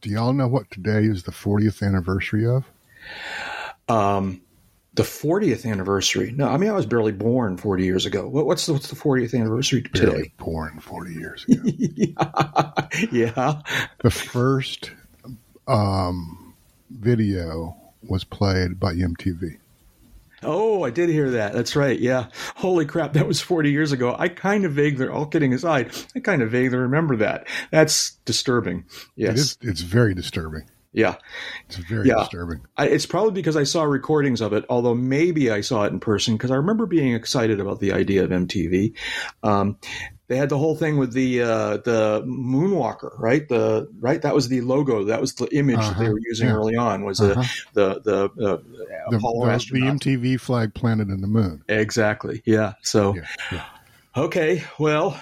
Do y'all know what today is the 40th anniversary of? Um, the 40th anniversary. No, I mean I was barely born 40 years ago. What, what's the, what's the 40th anniversary today? Barely born 40 years ago. yeah. yeah. the first um, video was played by MTV. Oh, I did hear that. That's right. Yeah. Holy crap, that was 40 years ago. I kind of vaguely, all kidding aside, I kind of vaguely remember that. That's disturbing. Yes. It is, it's very disturbing. Yeah. It's very Yeah. disturbing. I, it's probably because I saw recordings of it, although maybe I saw it in person because I remember being excited about the idea of MTV. Um, they had the whole thing with the uh, the Moonwalker, right? The right that was the logo, that was the image that they Uh-huh. were using Yeah. early on was Uh-huh. the the the uh, The, Apollo the- the. MTV flag planted in the moon. exactly, yeah. So Yeah, yeah. okay, well,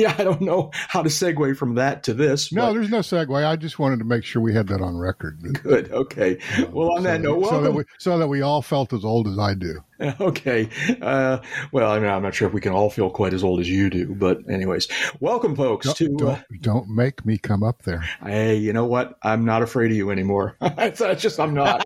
yeah, I don't know how to segue from that to this. No, but there's no segue. I just wanted to make sure we had that on record. good. Okay. Well, on so, that note, so that we so that we all felt as old as I do. Okay. Uh, well, I mean, I'm not sure if we can all feel quite as old as you do, but anyways, welcome, folks, Don't, to. Uh, don't, don't make me come up there. hey, you know what? I'm not afraid of you anymore. it's it's just I'm not.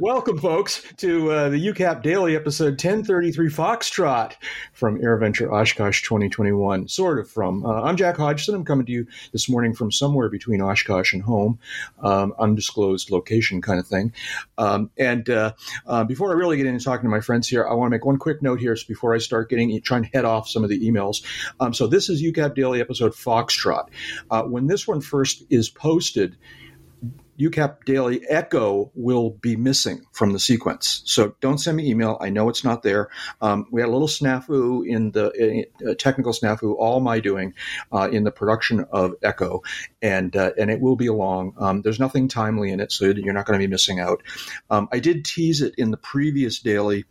welcome, folks, to uh, the UCAP Daily episode 1033 Foxtrot from AirVenture Oshkosh 2021. Sort of from. Uh, I'm Jack Hodgson. I'm coming to you this morning from somewhere between Oshkosh and home, um, undisclosed location kind of thing. Um, and uh, uh, before I really get into talking to my friends here, I want to make one quick note here before I start getting trying to head off some of the emails. Um, so this is UCAP Daily episode Foxtrot. Uh, when this one first is posted, UCAP Daily Echo will be missing from the sequence. So don't send me email. I know it's not there. Um, we had a little snafu in the uh, technical snafu, all my doing, uh, in the production of Echo, and uh, and it will be along. Um, there's nothing timely in it, so you're not going to be missing out. Um, I did tease it in the previous daily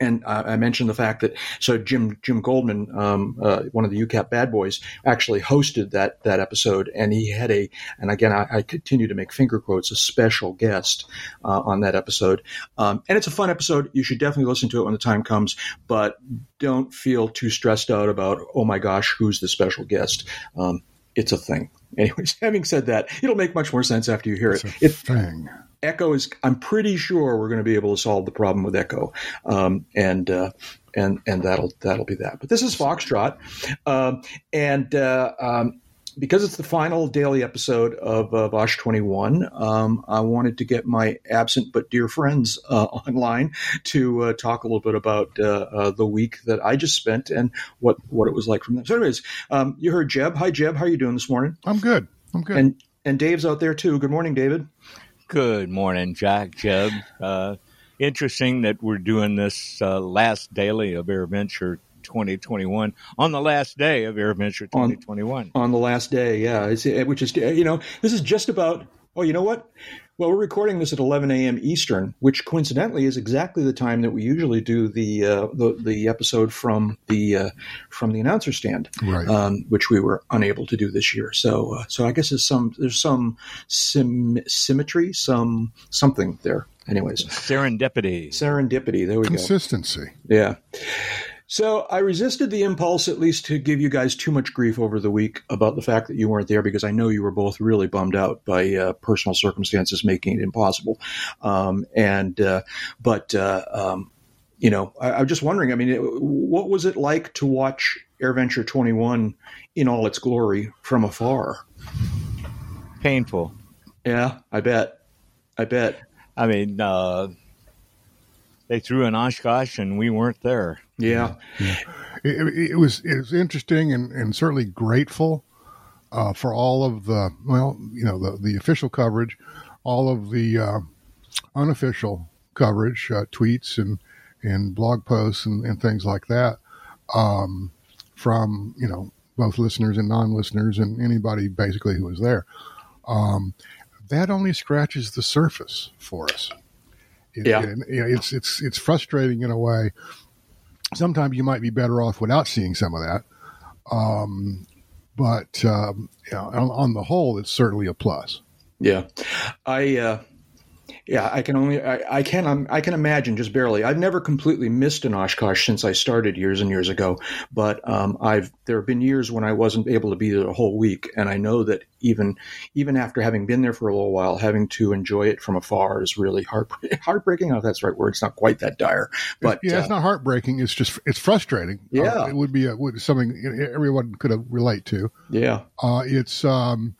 and uh, I mentioned the fact that so Jim Jim Goldman, um, uh, one of the UCAP bad boys, actually hosted that that episode, and he had a and again I, I continue to make finger quotes a special guest uh, on that episode, um, and it's a fun episode. You should definitely listen to it when the time comes, but don't feel too stressed out about oh my gosh who's the special guest. Um, it's a thing. Anyways, having said that, it'll make much more sense after you hear It's it. a it thing. Echo is. I'm pretty sure we're going to be able to solve the problem with Echo, um, and uh, and and that'll that'll be that. But this is Foxtrot, um, and uh, um, because it's the final daily episode of uh, Vosh 21, um, I wanted to get my absent but dear friends uh, online to uh, talk a little bit about uh, uh, the week that I just spent and what what it was like from them. So, anyways, um, you heard Jeb. Hi, Jeb. How are you doing this morning? I'm good. I'm good. And and Dave's out there too. Good morning, David. Good morning, Jack, Jeb. Uh, interesting that we're doing this uh, last daily of AirVenture 2021 on the last day of AirVenture On- 2021. on the last day. Yeah, it's, which is you know this is just about. Oh, you know what? Well, we're recording this at 11 a.m. Eastern, which coincidentally is exactly the time that we usually do the uh, the, the episode from the uh, from the announcer stand, right. um, which we were unable to do this year. So, uh, so I guess there's some there's some sim- symmetry, some something there. Anyways, Serendipity. serendipity. There we go. Consistency. Yeah. So I resisted the impulse, at least, to give you guys too much grief over the week about the fact that you weren't there because I know you were both really bummed out by uh, personal circumstances making it impossible. Um, and uh, but uh, um, you know, I, I'm just wondering. I mean, it, what was it like to watch AirVenture 21 in all its glory from afar? Painful. Yeah, I bet. I bet. I mean, uh, they threw an Oshkosh and we weren't there. Yeah. It, it, it was it was interesting and, and certainly grateful uh, for all of the well, you know, the the official coverage, all of the uh, unofficial coverage, uh, tweets and and blog posts and, and things like that um, from you know both listeners and non-listeners and anybody basically who was there. Um, that only scratches the surface for us. It- Yeah. it- you know, it's it's it's frustrating in a way. Sometimes you might be better off without seeing some of that, um, but um, you know, on, on the whole, it's certainly a plus. Yeah, I uh, yeah, I can only I, I can I'm, I can imagine just barely. I've never completely missed an Oshkosh since I started years and years ago, but um, I've there have been years when I wasn't able to be there a whole week, and I know that even even after having been there for a little while, having to enjoy it from afar is really heart heartbreaking. Oh, that's the right word. It's not quite that dire, but yeah, it's uh, not heartbreaking. It's just it's frustrating. Yeah. Uh, it would be a, would, something everyone could relate to. yeah, Uh, it's um,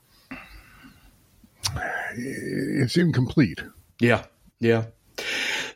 it's incomplete. Yeah, yeah.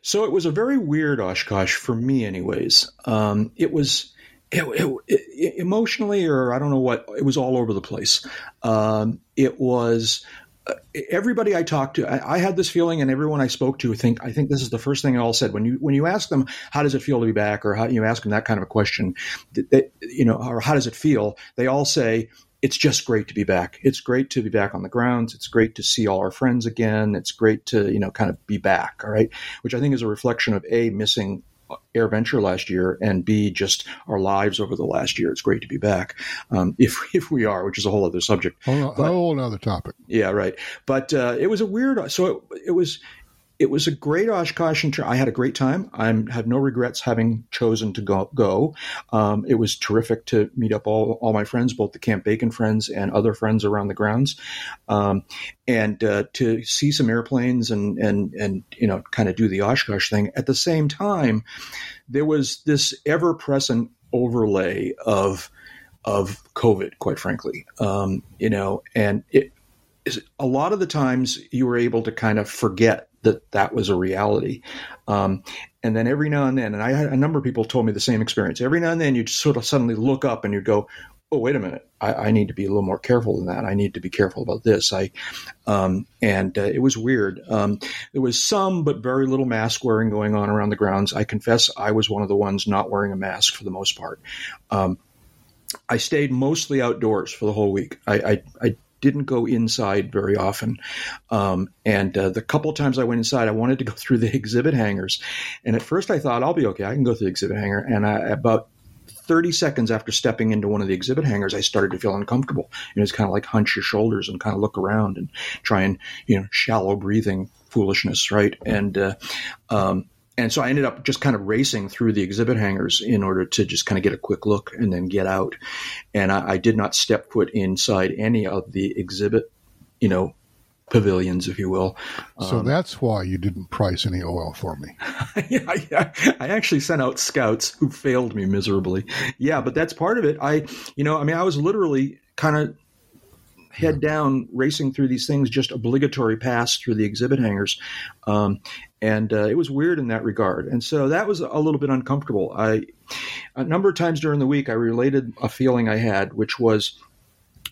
So it was a very weird Oshkosh for me, anyways. Um, it was it, it, it, emotionally, or I don't know what. It was all over the place. Um, it was uh, everybody I talked to. I, I, had this feeling, and everyone I spoke to, think I think this is the first thing they all said when you when you ask them how does it feel to be back, or how you ask them that kind of a question, they, you know, or how does it feel? They all say it's just great to be back. It's great to be back on the grounds. It's great to see all our friends again. It's great to, you know, kind of be back. All right. Which I think is a reflection of A, missing Air Venture last year, and B, just our lives over the last year. It's great to be back. Um, if, if we are, which is a whole other subject. Whole, But- whole other topic. Yeah, right. But uh, it was a weird. So it, it was. It was a great Oshkosh. Ter- I had a great time. I have no regrets having chosen to go. go. Um, it was terrific to meet up all, all my friends, both the Camp Bacon friends and other friends around the grounds, um, and uh, to see some airplanes and and and you know kind of do the Oshkosh thing. At the same time, there was this ever present overlay of of COVID, quite frankly. Um, you know, and it a lot of the times you were able to kind of forget that that was a reality. Um, and then every now and then, and I had a number of people told me the same experience. Every now and then, you'd sort of suddenly look up and you'd go, "Oh, wait a minute! I, I need to be a little more careful than that. I need to be careful about this." I, um, and uh, it was weird. Um, there was some, but very little mask wearing going on around the grounds. I confess, I was one of the ones not wearing a mask for the most part. Um, I stayed mostly outdoors for the whole week. I, I, I didn't go inside very often. Um, and uh, the couple times I went inside, I wanted to go through the exhibit hangars. And at first I thought, I'll be okay. I can go through the exhibit hangar. And I, about 30 seconds after stepping into one of the exhibit hangars, I started to feel uncomfortable. And it's kind of like hunch your shoulders and kind of look around and try and, you know, shallow breathing foolishness, right? And, uh, um, and so I ended up just kind of racing through the exhibit hangars in order to just kind of get a quick look and then get out. And I, I did not step foot inside any of the exhibit, you know, pavilions, if you will. So that's why you didn't price any oil for me. yeah, yeah, I actually sent out scouts who failed me miserably. Yeah, but that's part of it. I, you know, I mean, I was literally kind of head down racing through these things, just obligatory pass through the exhibit hangars. Um, and uh, it was weird in that regard. And so that was a little bit uncomfortable. I, a number of times during the week, I related a feeling I had, which was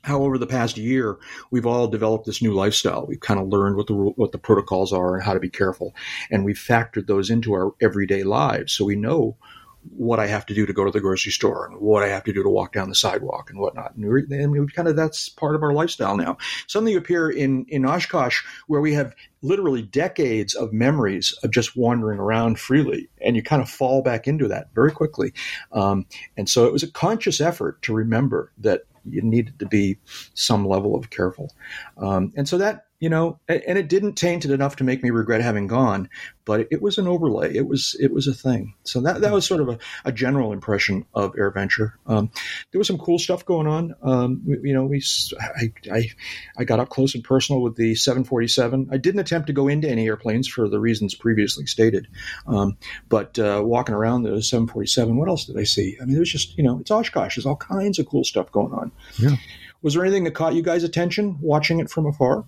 how over the past year we've all developed this new lifestyle. We've kind of learned what the what the protocols are and how to be careful, and we've factored those into our everyday lives. So we know what I have to do to go to the grocery store and what I have to do to walk down the sidewalk and whatnot. And we, and we kind of that's part of our lifestyle now. Suddenly you appear in in Oshkosh where we have literally decades of memories of just wandering around freely, and you kind of fall back into that very quickly. Um, and so it was a conscious effort to remember that you needed to be some level of careful. Um, and so that you know, and it didn't taint it enough to make me regret having gone, but it was an overlay. It was it was a thing. So that that was sort of a, a general impression of AirVenture. Um, there was some cool stuff going on. Um, you know, we I, I I got up close and personal with the 747. I didn't attempt to go into any airplanes for the reasons previously stated, um, but uh, walking around the 747, what else did I see? I mean, there's just you know, it's Oshkosh. There's all kinds of cool stuff going on. Yeah. Was there anything that caught you guys' attention watching it from afar?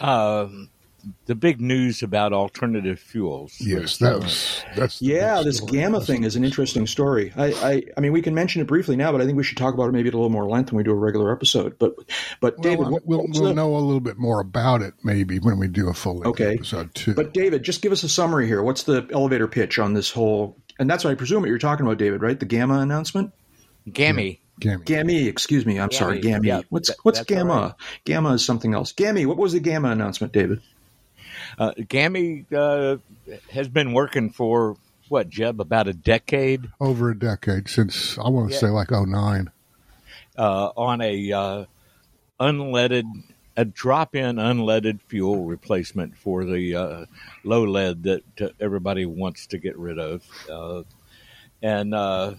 Um, the big news about alternative fuels. Yes, that was that's the Yeah, this story. gamma thing is an interesting story. I, I, I mean, we can mention it briefly now, but I think we should talk about it maybe at a little more length when we do a regular episode. But, but Well, David, we'll, what was we'll the- know a little bit more about it maybe when we do a full length Okay. episode too. but David, just give us a summary here. What's the elevator pitch on this whole? And that's what I presume what you're talking about, David, right? The gamma announcement. GAMI. GAMI. GAMI, excuse me. I'm sorry, GAMI, GAMI. yeah, what's that- what's gamma? right. Gamma is something else. GAMI, what was the gamma announcement, David? Uh, GAMI uh, has been working for what, Jeb, about a decade over a decade since I want to Yeah. say like 09. uh, on a uh, unleaded a drop-in unleaded fuel replacement for the uh, low lead that uh, everybody wants to get rid of, uh, and uh,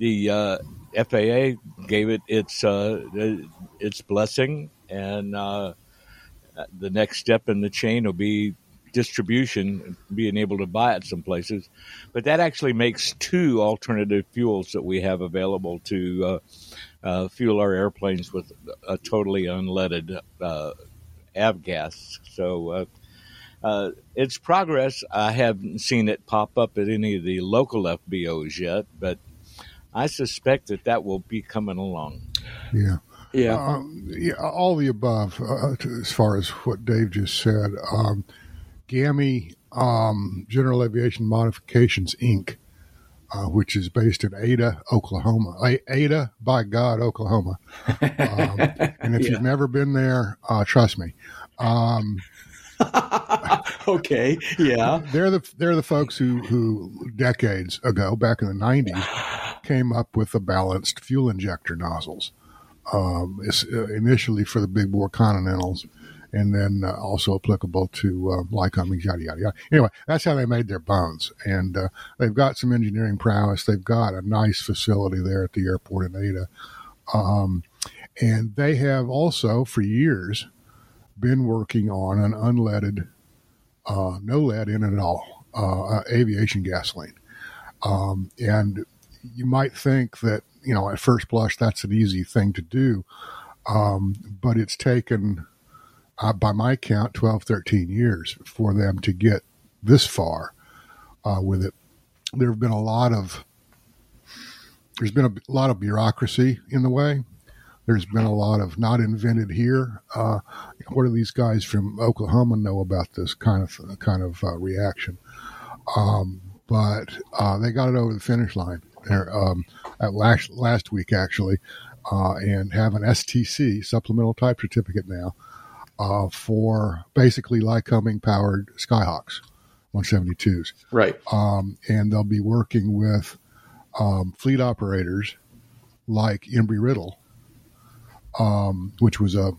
the uh, FAA gave it its uh, its blessing, and the next step in the chain will be distribution, being able to buy it some places. But that actually makes two alternative fuels that we have available to uh, uh, fuel our airplanes with a totally unleaded uh, avgas. So uh, uh, it's progress. I haven't seen it pop up at any of the local FBOs yet, but I suspect that that will be coming along. Yeah. Yeah. Um, yeah, all the above, uh, to, as far as what Dave just said. Um, GAMI um, General Aviation Modifications Inc., uh, which is based in Ada, Oklahoma. Ada, by God, Oklahoma. Um, and if yeah. you've never been there, uh, trust me. Um, okay, yeah, they're the they're the folks who who decades ago, back in the '90s, came up with the balanced fuel injector nozzles. Um, uh, initially for the big bore Continentals, and then uh, also applicable to uh, Lycomings, yada, yada, yada. Anyway, that's how they made their bones. And uh, they've got some engineering prowess. They've got a nice facility there at the airport in Ada. Um, and they have also, for years, been working on an unleaded, uh, no lead in it at all, uh, uh, aviation gasoline. Um, and you might think that, you know, at first blush, that's an easy thing to do. Um, but it's taken uh, by my count, 12, 13 years for them to get this far uh, with it. There have been a lot of there's been a lot of bureaucracy in the way. There's been a lot of not invented here. Uh, what do these guys from Oklahoma know about this kind of kind of uh, reaction? Um, but uh, they got it over the finish line um, at last last week actually, uh, and have an STC supplemental type certificate now uh, for basically Lycoming powered Skyhawks 172s. Right. Um, and they'll be working with um, fleet operators like Embry Riddle, um, which was a,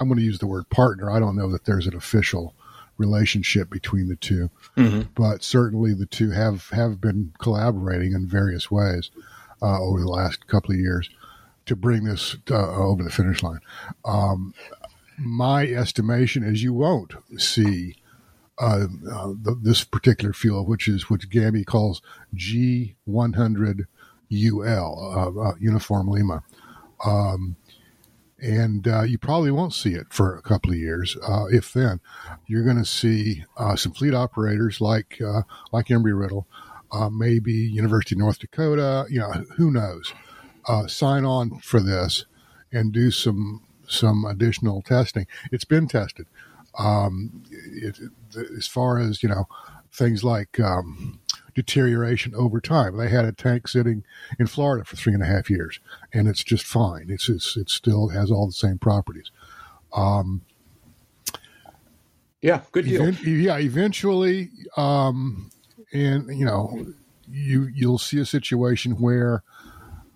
I'm going to use the word partner. I don't know that there's an official relationship between the 2 mm-hmm. but certainly the two have, have been collaborating in various ways uh, over the last couple of years to bring this uh, over the finish line. Um, my estimation is you won't see uh, uh, the, this particular fuel, which is what GAMI calls G100UL, uh, uh, Uniform Lima. Um, and uh, you probably won't see it for a couple of years, uh, if then. You're going to see some fleet operators like like Embry Riddle, maybe University of North Dakota, you know, who knows, sign on for this and do some some additional testing. It's been tested. Um, it, as far as you know, things like um, deterioration over time. They had a tank sitting in Florida for three and a half years, and it's just fine. It's it's it still has all the same properties. Um, yeah, good deal. Event, yeah, eventually, um, and you know, you you'll see a situation where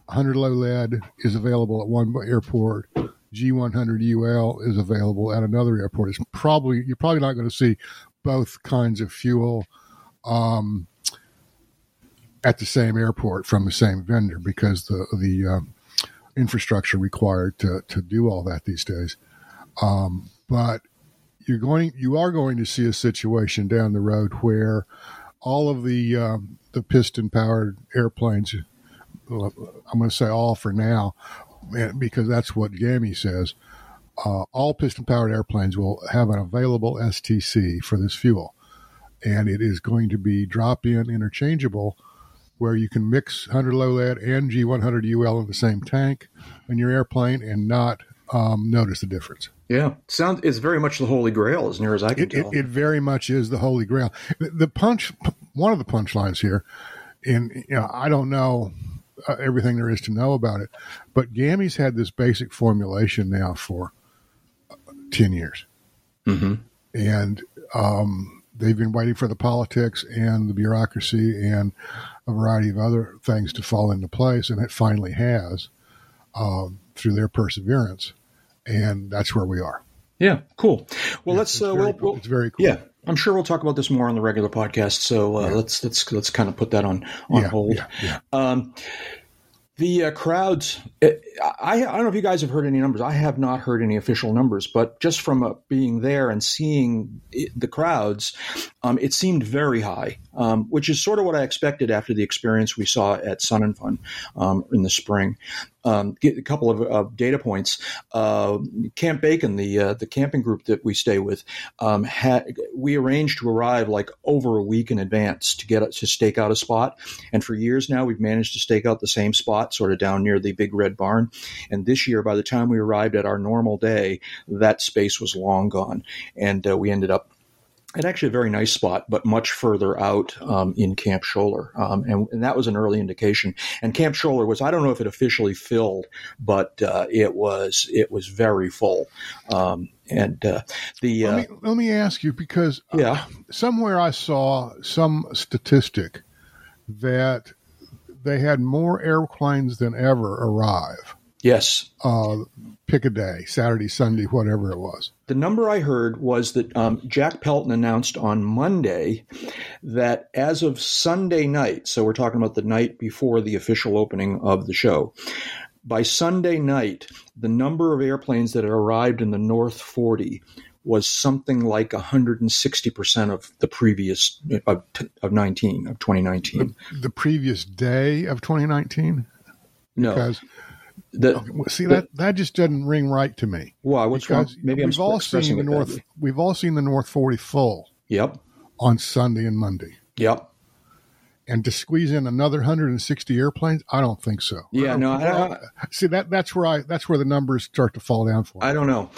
100 low lead is available at one airport G100UL is available at another airport. It's probably you're probably not going to see both kinds of fuel um, at the same airport from the same vendor because the the uh, infrastructure required to to do all that these days. Um, but you're going you are going to see a situation down the road where all of the um, the piston powered airplanes I'm going to say all for now because that's what GAMI says. Uh, all piston powered airplanes will have an available STC for this fuel. And it is going to be drop in interchangeable where you can mix 100 low lead and G100 UL in the same tank in your airplane and not um, notice the difference. Yeah, sounds it's very much the holy grail as near as I can it, tell. It, it, very much is the holy grail. The, the punch, one of the punchlines here, and you know, I don't know uh, everything there is to know about it. But GAMI's had this basic formulation now for uh, 10 years. Mm-hmm. And um, they've been waiting for the politics and the bureaucracy and a variety of other things to fall into place. And it finally has um, through their perseverance. and that's where we are. Yeah, cool. Well, Yeah, let's. it's Uh, very we'll, It's very cool. Yeah, I'm sure we'll talk about this more on the regular podcast. So uh, Yeah. let's let's let's kind of put that on on yeah, hold. Um, the uh, crowds. I, I don't know if you guys have heard any numbers. I have not heard any official numbers, but just from uh, being there and seeing it, the crowds, um, it seemed very high, um, which is sort of what I expected after the experience we saw at Sun and Fun um, in the spring. Um, a couple of uh, data points. Uh, Camp Bacon, the uh, the camping group that we stay with, um, we arranged to arrive like over a week in advance to get to stake out a spot. And for years now, we've managed to stake out the same spot, sort of down near the big red barn. And this year, by the time we arrived at our normal day, that space was long gone, and uh, we ended up at actually a very nice spot, but much further out um, in Camp Scholler. Um, and, and that was an early indication. And Camp Scholler was, I don't know if it officially filled, but uh, it was it was very full. Um, and uh, the uh, Let me, let me ask you because uh, yeah, somewhere I saw some statistic that they had more airplanes than ever arrive. Yes, Uh, pick a day, Saturday, Sunday, whatever it was. The number I heard was that um, Jack Pelton announced on Monday that as of Sunday night, so we're talking about the night before the official opening of the show, by Sunday night, the number of airplanes that had arrived in the North 40 was something like 160% of the previous, of, of 19, of 2019. The previous day of 2019? No. Because, The, see, that, that just doesn't ring right to me. why? What's wrong? Maybe I'm we've all seen the North, we've all seen the North 40 full Yep. on Sunday and Monday. Yep. And to squeeze in another 160 airplanes, I don't think so. Yeah, no, I, I, See that that's where I that's where the numbers start to fall down for. me. I don't know.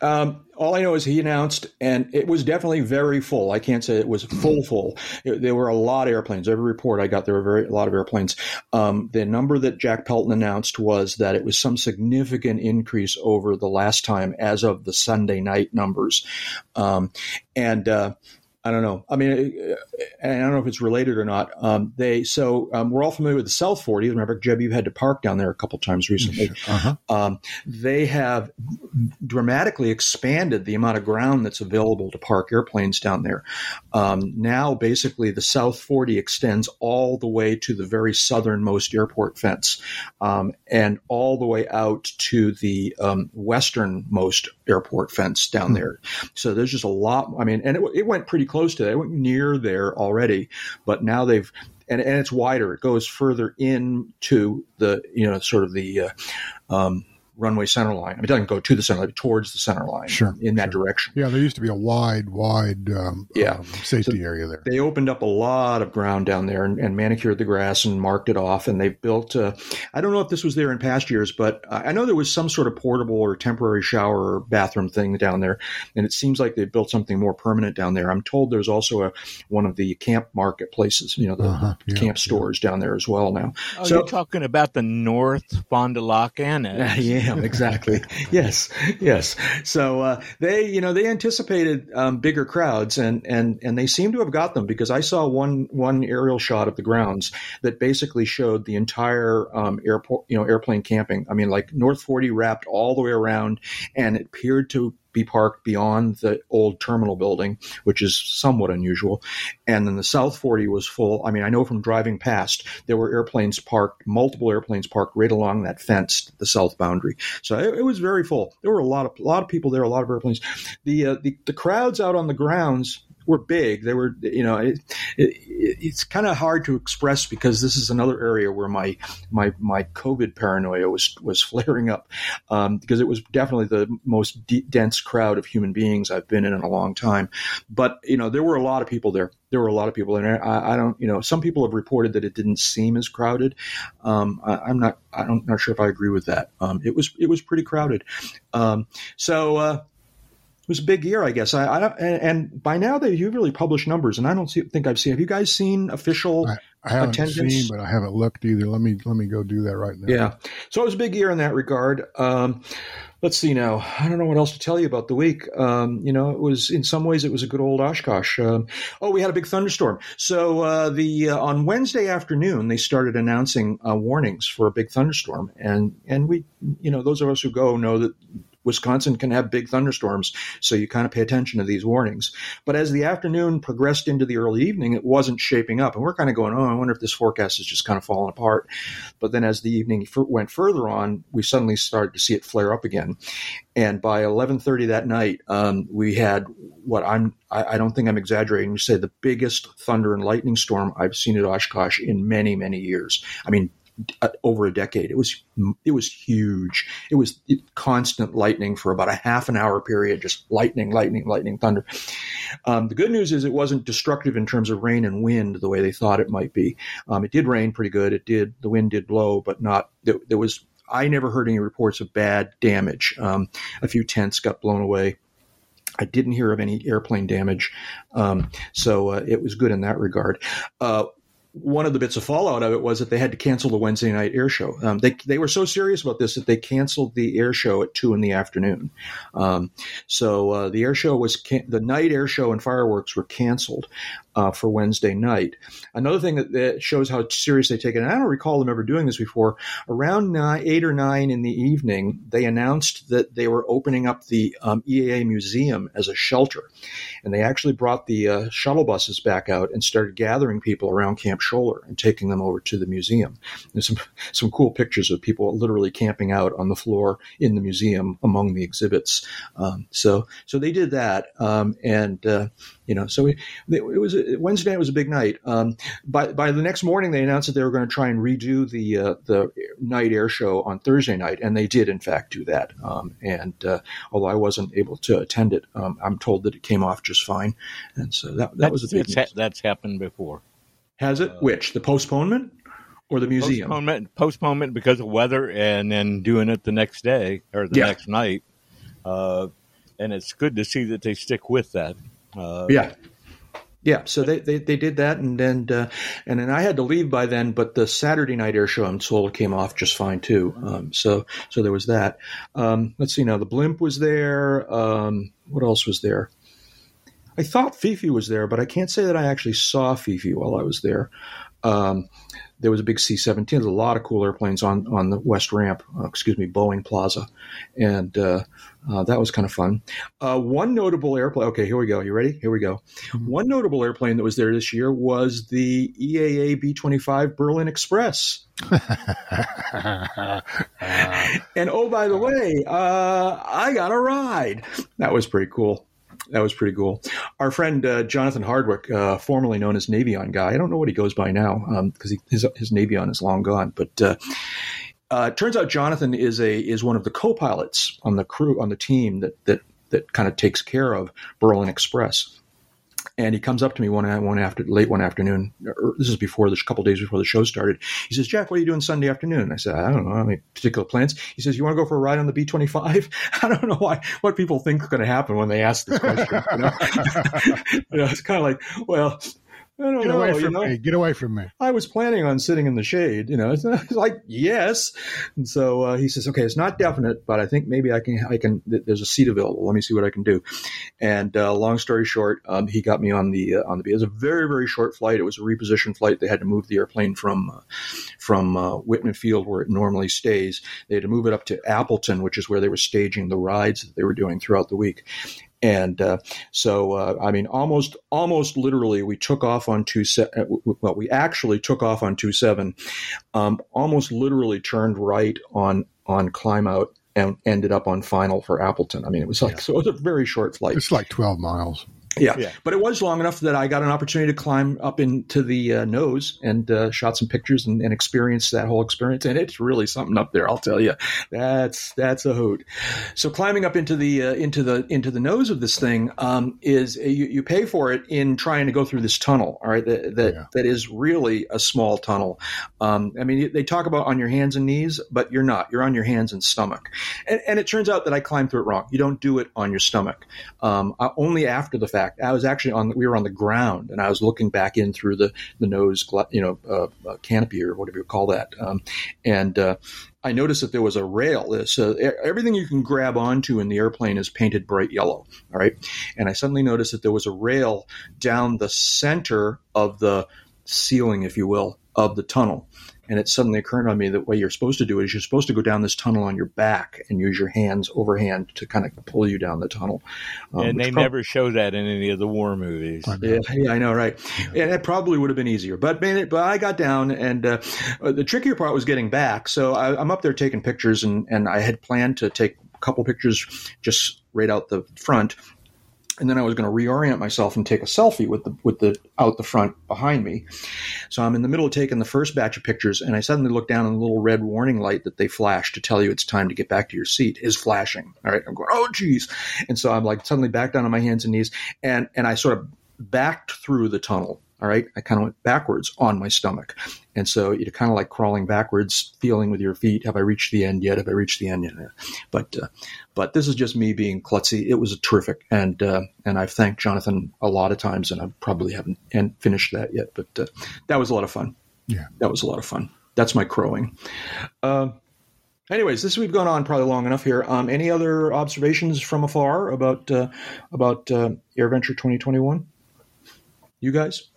Um, all I know is he announced, and it was definitely very full. I can't say it was full, full. It- there were a lot of airplanes. Every report I got, there were very a lot of airplanes. Um, the number that Jack Pelton announced was that it was some significant increase over the last time, as of the Sunday night numbers, um, and. Uh, I don't know. I mean, uh, and I don't know if it's related or not. Um, they so um, we're all familiar with the South 40. Remember, Jeb, you've had to park down there a couple times recently. Uh-huh. Um, they have dramatically expanded the amount of ground that's available to park airplanes down there. Um, now, basically, the South 40 extends all the way to the very southernmost airport fence um, and all the way out to the um, westernmost airport fence down there. So there's just a lot. I mean, and it, it went pretty close to that. Went near there already, but now they've and, and it's wider. It goes further into the you know sort of the uh, um, runway center line. I mean, it doesn't go to the center line, but towards the center line. Sure, in that direction. Yeah, there used to be a wide, wide um, Yeah. um, safety area there. They opened up a lot of ground down there and, and manicured the grass and marked it off. And they built. Uh, I don't know if this was there in past years, but I I know there was some sort of portable or temporary shower or bathroom thing down there. And it seems like they built something more permanent down there. I'm told there's also a one of the camp marketplaces, you know, the Uh-huh, yeah, camp yeah. stores down there as well now. Oh, So- you're talking about the North Fond du Lac Annex. Yeah, exactly. yes, yes. So uh, they, you know, they anticipated um, bigger crowds, and and and they seem to have got them because I saw one one aerial shot of the grounds that basically showed the entire um, airport, you know, airplane camping. I mean, like North Forty wrapped all the way around, and it appeared to be parked beyond the old terminal building, which is somewhat unusual. And then the South 40 was full. I mean, I know from driving past, there were airplanes parked, multiple airplanes parked right along that fence, the south boundary. So it, it was very full. There were a lot of a lot of people there, a lot of airplanes. The uh, the, the crowds out on the grounds were big. They were, you know, it, it, it's kind of hard to express because this is another area where my my my COVID paranoia was was flaring up um, because it was definitely the most d- dense crowd of human beings I've been in in a long time. But you know, there were a lot of people there. There were a lot of people, and I, I don't, you know, some people have reported that it didn't seem as crowded. Um, I, I'm not, I don't, not sure if I agree with that. Um, it was, it was pretty crowded. Um, so. Uh, was a big year, I guess. I, I don't, and, and by now they usually publish numbers, and I don't see, think I've seen. Have you guys seen official? I, I haven't attendance? seen, but I haven't looked either. Let me let me go do that right now. Yeah. So it was a big year in that regard. Um, let's see now. I don't know what else to tell you about the week. Um, you know, it was in some ways it was a good old Oshkosh. Um, oh, we had a big thunderstorm. So uh, the uh, on Wednesday afternoon they started announcing uh, warnings for a big thunderstorm, and and we, you know, those of us who go know that Wisconsin can have big thunderstorms, so you kind of pay attention to these warnings. But as the afternoon progressed into the early evening, it wasn't shaping up, and we're kind of going, "Oh, I wonder if this forecast is just kind of falling apart." But then as the evening went further on, we suddenly started to see it flare up again, and by 11:30 that night, um, we had what I'm I, I, don't think I'm exaggerating to say the biggest thunder and lightning storm I've seen at Oshkosh in many many years. I mean, over a decade. It was it was huge. It was constant lightning for about a half an hour period, just lightning, lightning, lightning, thunder. Um, the good news is it wasn't destructive in terms of rain and wind the way they thought it might be. Um, it did rain pretty good. It did the wind did blow, but not there, there was. I never heard any reports of bad damage. Um, a few tents got blown away. I didn't hear of any airplane damage, um, so uh, it was good in that regard. Uh, one of the bits of fallout of it was that they had to cancel the Wednesday night air show. Um, they they were so serious about this that they canceled the air show at two in the afternoon. Um, so uh, the air show was can- the night air show and fireworks were canceled uh, for Wednesday night. Another thing that, that, shows how serious they take it, and I don't recall them ever doing this before. Around nine, eight or nine in the evening, they announced that they were opening up the um, EAA museum as a shelter, and they actually brought the uh, shuttle buses back out and started gathering people around Camp Scholler and taking them over to the museum. There's some some cool pictures of people literally camping out on the floor in the museum among the exhibits. Um, so so they did that, um, and uh, you know, so it, it was Wednesday night was a big night. Um, by by the next morning, they announced that they were going to try and redo the uh, the night air show on Thursday night, and they did in fact do that. Um, and uh, although I wasn't able to attend it, um, I'm told that it came off just fine, and so that that that's, was a big. Ha- that's happened before. Has it? Uh, Which the postponement? Or the museum postponement, postponement because of weather, and then doing it the next day or the yeah. next night. Uh, and it's good to see that they stick with that. Uh, yeah. Yeah, so they, they, they did that, and then uh, and then I had to leave by then. But the Saturday night air show, I'm told, came off just fine too. Um, so so there was that. Um, let's see now. The blimp was there. Um, what else was there? I thought Fifi was there, but I can't say that I actually saw Fifi while I was there. Um, there was a big C-17. There's a lot of cool airplanes on on the West Ramp, uh, excuse me, Boeing Plaza, and uh, uh, that was kind of fun. Uh, one notable airplane. Okay, here we go. You ready? Here we go. Mm-hmm. One notable airplane that was there this year was the EAA B-25 Berlin Express. and oh, by the way, uh, I got a ride. That was pretty cool that was pretty cool. Our friend uh, Jonathan Hardwick, uh, formerly known as Navion guy, I don't know what he goes by now because um, his his Navion is long gone, but. Uh, uh, turns out Jonathan is a is one of the co-pilots on the crew on the team that that that kind of takes care of Berlin Express. And he comes up to me one one after late one afternoon. this is before the couple days before the show started. He says, "Jack, what are you doing Sunday afternoon?" I said, "I don't know. I any particular plans." He says, "You want to go for a ride on the B twenty five? I don't know why what people think is going to happen when they ask this question. You know? you know, it's kind of like, well, I don't Get know, away from you know? me. Get away from me. I was planning on sitting in the shade, you know. It's like, yes. And so uh, he says, okay, it's not definite, but I think maybe I can, I can, there's a seat available. Let me see what I can do. And uh, long story short, um, he got me on the, uh, on the, it was a very, very short flight. It was a reposition flight. They had to move the airplane from, uh, from uh, Wittman Field where it normally stays. They had to move it up to Appleton, which is where they were staging the rides that they were doing throughout the week. And uh, so, uh, I mean, almost, almost literally, we took off on two. Se- uh, well, we actually took off on two seven. Um, almost literally turned right on on climb out and ended up on final for Appleton. I mean, it was like yeah. so. It was a very short flight. It's like twelve miles. Yeah. yeah. but it was long enough that I got an opportunity to climb up into the uh, nose and uh, shot some pictures and, and experienced that whole experience. And it's really something up there. I'll tell you, that's that's a hoot. So climbing up into the uh, into the into the nose of this thing um, is you, you, pay for it in trying to go through this tunnel. All right, that that, yeah. that is really a small tunnel. Um, I mean, they talk about on your hands and knees, but you're not. You're on your hands and stomach. And, and it turns out that I climbed through it wrong. You don't do it on your stomach. Um, only after the fact I was actually on, we were on the ground and I was looking back in through the, the nose, you know, uh, uh, canopy or whatever you call that. Um, and, uh, I noticed that there was a rail. So everything you can grab onto in the airplane is painted bright yellow. All right. And I suddenly noticed that there was a rail down the center of the ceiling, if you will, of the tunnel. And it suddenly occurred on me that what you're supposed to do is you're supposed to go down this tunnel on your back and use your hands overhand to kind of pull you down the tunnel. Um, and they prob- never show that in any of the war movies. Yeah, yeah I know, right? And it probably would have been easier, but man, but I got down, and uh, the trickier part was getting back. So I, I'm up there taking pictures, and and I had planned to take a couple pictures just right out the front and then I was going to reorient myself and take a selfie with the with the out the front behind me. So I'm in the middle of taking the first batch of pictures, and I suddenly look down, and the little red warning light that they flash to tell you it's time to get back to your seat is flashing. All right, I'm going, oh geez, and so I'm like suddenly back down on my hands and knees, and and I sort of backed through the tunnel all right. I kind of went backwards on my stomach. And so you're kind of like crawling backwards, feeling with your feet. Have I reached the end yet? Have I reached the end yet? But, uh, but this is just me being klutzy. It was terrific. And, uh, and I've thanked Jonathan a lot of times and I probably haven't and finished that yet, but, uh, that was a lot of fun. Yeah. That was a lot of fun. That's my crowing. Uh, anyways, this we've gone on probably long enough here. Um, any other observations from afar about, uh, about, uh, AirVenture 2021? You guys?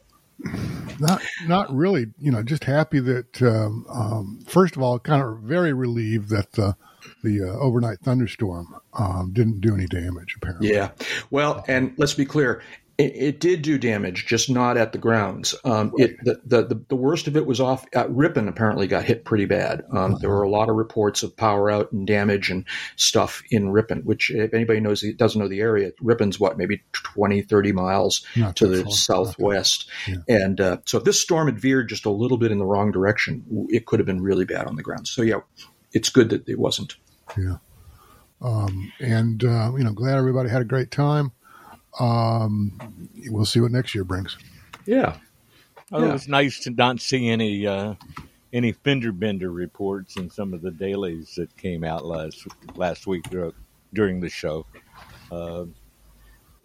Not, not really. You know, just happy that um, um, first of all, kind of very relieved that the the uh, overnight thunderstorm um, didn't do any damage. Apparently, yeah. Well, and let's be clear, it, it, did do damage, just not at the grounds. Um, it, the, the, the, worst of it was off at Ripon. Apparently, got hit pretty bad. Um, there were a lot of reports of power out and damage and stuff in Ripon. Which, if anybody knows doesn't know the area, Ripon's what maybe 20, 30 miles not to the far. southwest. Yeah. And uh, so, if this storm had veered just a little bit in the wrong direction, it could have been really bad on the ground. So, yeah, it's good that it wasn't. Yeah. Um, and uh, you know, glad everybody had a great time. Um, we'll see what next year brings. Yeah. Oh, yeah. It was nice to not see any uh, any fender bender reports in some of the dailies that came out last last week during the show. Uh,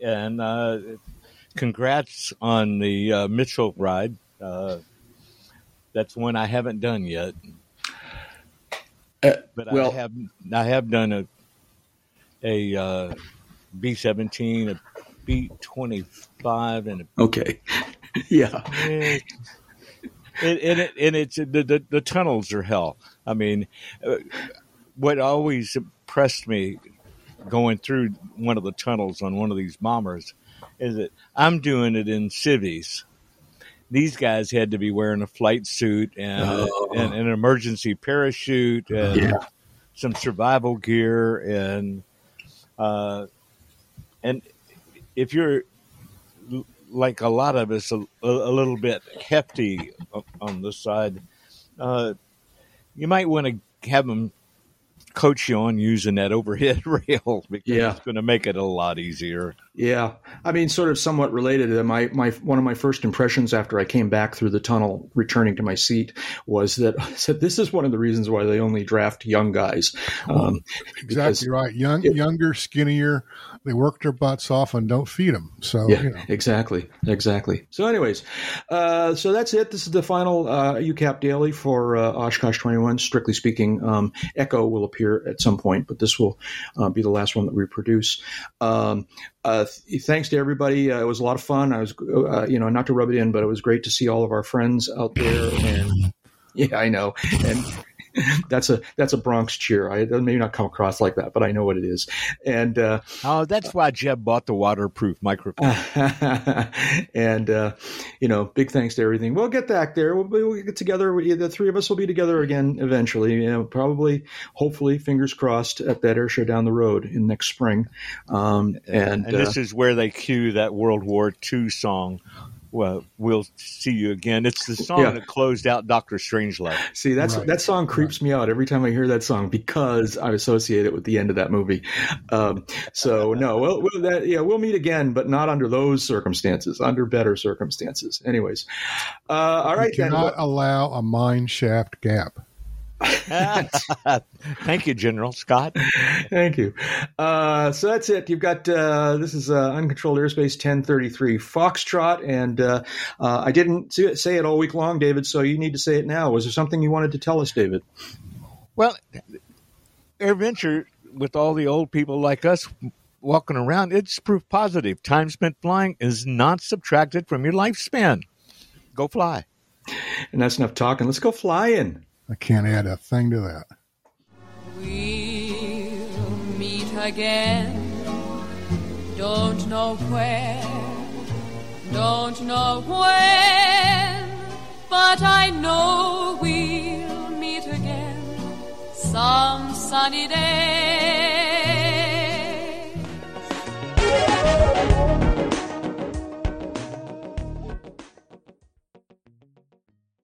and uh, congrats on the uh, Mitchell ride. Uh, that's one I haven't done yet. Uh, but well, I have I have done a a uh, B seventeen, a B twenty five, and a, okay, yeah. It, and, it, and it's the, the, the tunnels are hell. I mean, uh, what always impressed me going through one of the tunnels on one of these bombers is that I'm doing it in civvies. These guys had to be wearing a flight suit and, oh. and an emergency parachute and yeah. some survival gear and uh, and if you're like a lot of us, a, a little bit hefty on the side, uh, you might want to have them coach you on using that overhead rail because yeah. it's going to make it a lot easier. Yeah, I mean, sort of somewhat related. My my one of my first impressions after I came back through the tunnel, returning to my seat, was that I said, "This is one of the reasons why they only draft young guys." Um, exactly right. Young, it, younger, skinnier. They work their butts off and don't feed them. So yeah, you know. exactly, exactly. So, anyways, uh, so that's it. This is the final uh, UCAP daily for uh, Oshkosh 21. Strictly speaking, um, Echo will appear at some point, but this will uh, be the last one that we produce. Um, uh, th- thanks to everybody. Uh, it was a lot of fun. I was, uh, you know, not to rub it in, but it was great to see all of our friends out there. And yeah, I know. And that's a that's a Bronx cheer. I may not come across like that, but I know what it is. And uh, oh, that's why Jeb bought the waterproof microphone. and uh, you know, big thanks to everything. We'll get back there. We'll, we'll get together. The three of us will be together again eventually. You know, probably, hopefully, fingers crossed at that air show down the road in next spring. Um, and, and this uh, is where they cue that World War II song well, we'll see you again. It's the song yeah. that closed out Doctor Strangelove. See, that's right. that song creeps right. me out every time I hear that song because I associate it with the end of that movie. Um, so no, well, well, that, yeah, we'll meet again, but not under those circumstances. Under better circumstances. Anyways, uh, all right. You cannot then. allow a mine shaft gap. Thank you, General Scott. Thank you. Uh, so that's it. You've got uh, this is uh, uncontrolled airspace 1033 Foxtrot, and uh, uh, I didn't say it all week long, David. So you need to say it now. Was there something you wanted to tell us, David? Well, Air AirVenture with all the old people like us walking around, it's proof positive. Time spent flying is not subtracted from your lifespan. Go fly. And that's enough talking. Let's go flying. I can't add a thing to that. We'll meet again. Don't know where, don't know when, but I know we'll meet again some sunny day.